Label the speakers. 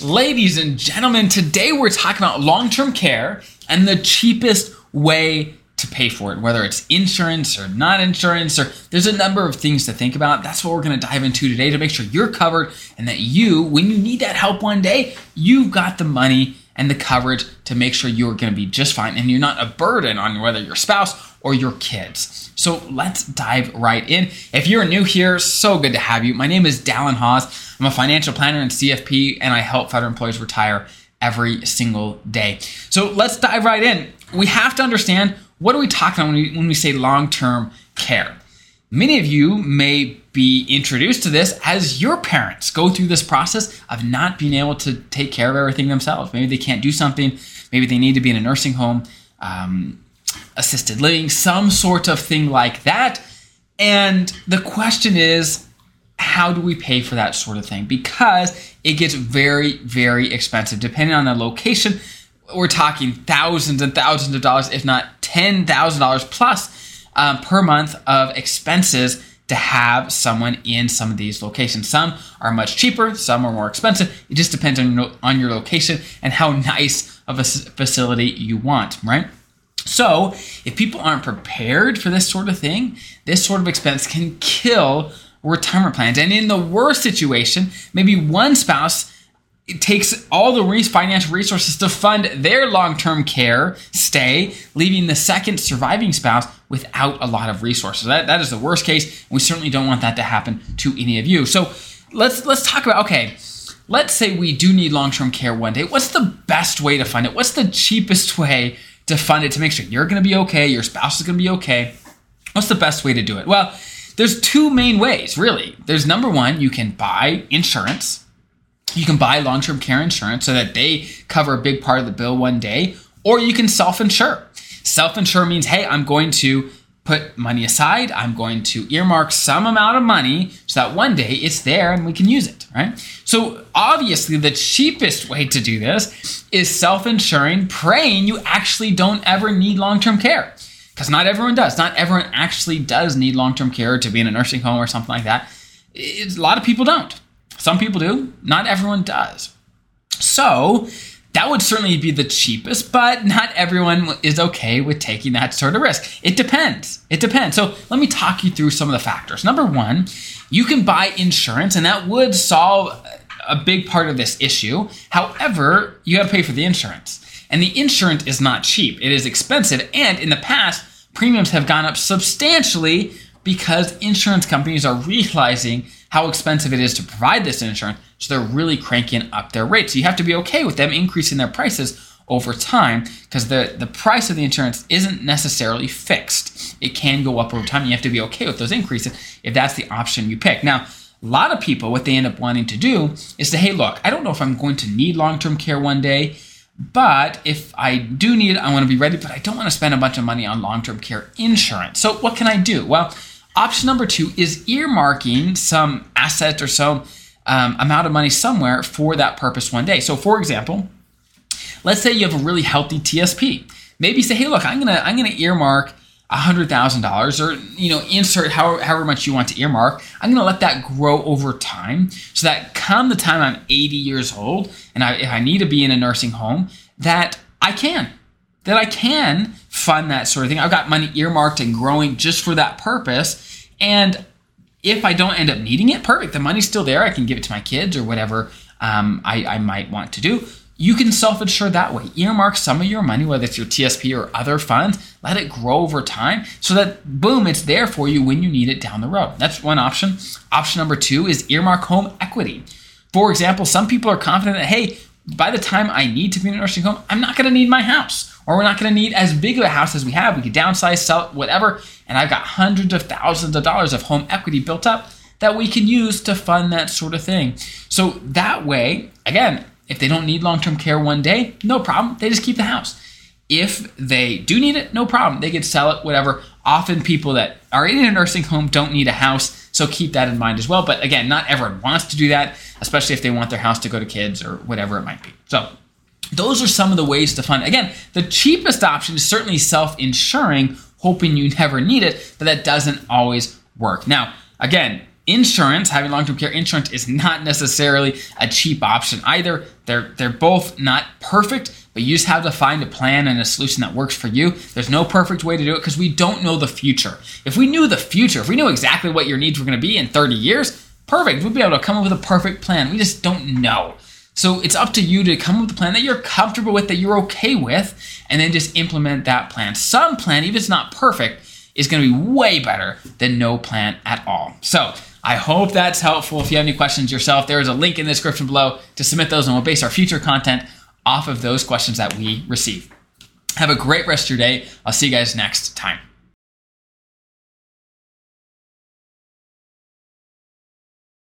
Speaker 1: Ladies and gentlemen, today we're talking about long term care and the cheapest way to pay for it, whether it's insurance or not insurance, or there's a number of things to think about. That's what we're going to dive into today to make sure you're covered and that you, when you need that help one day, you've got the money and the coverage to make sure you're going to be just fine and you're not a burden on whether your spouse or your kids. So let's dive right in. If you're new here, so good to have you. My name is Dallin Haws. I'm a financial planner and CFP, and I help federal employees retire every single day. So let's dive right in. We have to understand what are we talking about when we, when we say long term care? Many of you may be introduced to this as your parents go through this process of not being able to take care of everything themselves. Maybe they can't do something, maybe they need to be in a nursing home, um, assisted living, some sort of thing like that. And the question is, how do we pay for that sort of thing? Because it gets very, very expensive depending on the location we're talking thousands and thousands of dollars, if not ten thousand dollars plus um, per month of expenses to have someone in some of these locations. Some are much cheaper, some are more expensive. It just depends on on your location and how nice of a facility you want, right? So, if people aren't prepared for this sort of thing, this sort of expense can kill retirement plans. And in the worst situation, maybe one spouse it takes all the financial resources to fund their long-term care stay, leaving the second surviving spouse without a lot of resources. That, that is the worst case. And We certainly don't want that to happen to any of you. So let's let's talk about okay. Let's say we do need long-term care one day. What's the best way to fund it? What's the cheapest way to fund it to make sure you're going to be okay, your spouse is going to be okay? What's the best way to do it? Well, there's two main ways, really. There's number one, you can buy insurance you can buy long term care insurance so that they cover a big part of the bill one day, or you can self insure. Self insure means, hey, I'm going to put money aside, I'm going to earmark some amount of money so that one day it's there and we can use it, right? So, obviously, the cheapest way to do this is self insuring, praying you actually don't ever need long term care. Because not everyone does. Not everyone actually does need long term care to be in a nursing home or something like that. It's, a lot of people don't. Some people do, not everyone does. So, that would certainly be the cheapest, but not everyone is okay with taking that sort of risk. It depends. It depends. So, let me talk you through some of the factors. Number one, you can buy insurance, and that would solve a big part of this issue. However, you got to pay for the insurance. And the insurance is not cheap, it is expensive. And in the past, premiums have gone up substantially because insurance companies are realizing how expensive it is to provide this insurance, so they're really cranking up their rates. So you have to be okay with them increasing their prices over time because the, the price of the insurance isn't necessarily fixed. It can go up over time. You have to be okay with those increases if that's the option you pick. Now, a lot of people, what they end up wanting to do is say, hey, look, I don't know if I'm going to need long term care one day, but if I do need it, I want to be ready, but I don't want to spend a bunch of money on long term care insurance. So, what can I do? Well, Option number two is earmarking some asset or some um, amount of money somewhere for that purpose one day. So, for example, let's say you have a really healthy TSP. Maybe say, hey, look, I'm gonna I'm gonna earmark hundred thousand dollars, or you know, insert however, however much you want to earmark. I'm gonna let that grow over time, so that come the time I'm 80 years old, and I, if I need to be in a nursing home, that I can that I can fund that sort of thing. I've got money earmarked and growing just for that purpose. And if I don't end up needing it, perfect. The money's still there. I can give it to my kids or whatever um, I, I might want to do. You can self insure that way. Earmark some of your money, whether it's your TSP or other funds, let it grow over time so that, boom, it's there for you when you need it down the road. That's one option. Option number two is earmark home equity. For example, some people are confident that, hey, by the time I need to be in a nursing home, I'm not going to need my house or we're not going to need as big of a house as we have. We could downsize, sell whatever. And I've got hundreds of thousands of dollars of home equity built up that we can use to fund that sort of thing. So that way, again, if they don't need long term care one day, no problem. They just keep the house. If they do need it, no problem. They could sell it, whatever. Often people that are in a nursing home don't need a house, so keep that in mind as well. But again, not everyone wants to do that, especially if they want their house to go to kids or whatever it might be. So those are some of the ways to fund. Again, the cheapest option is certainly self insuring, hoping you never need it, but that doesn't always work. Now, again, insurance, having long-term care insurance is not necessarily a cheap option either. They're they're both not perfect, but you just have to find a plan and a solution that works for you. There's no perfect way to do it because we don't know the future. If we knew the future, if we knew exactly what your needs were going to be in 30 years, perfect. We'd be able to come up with a perfect plan. We just don't know. So it's up to you to come up with a plan that you're comfortable with, that you're okay with, and then just implement that plan. Some plan, even if it's not perfect, is going to be way better than no plan at all. So I hope that's helpful. If you have any questions yourself, there is a link in the description below to submit those, and we'll base our future content off of those questions that we receive. Have a great rest of your day. I'll see you guys next time.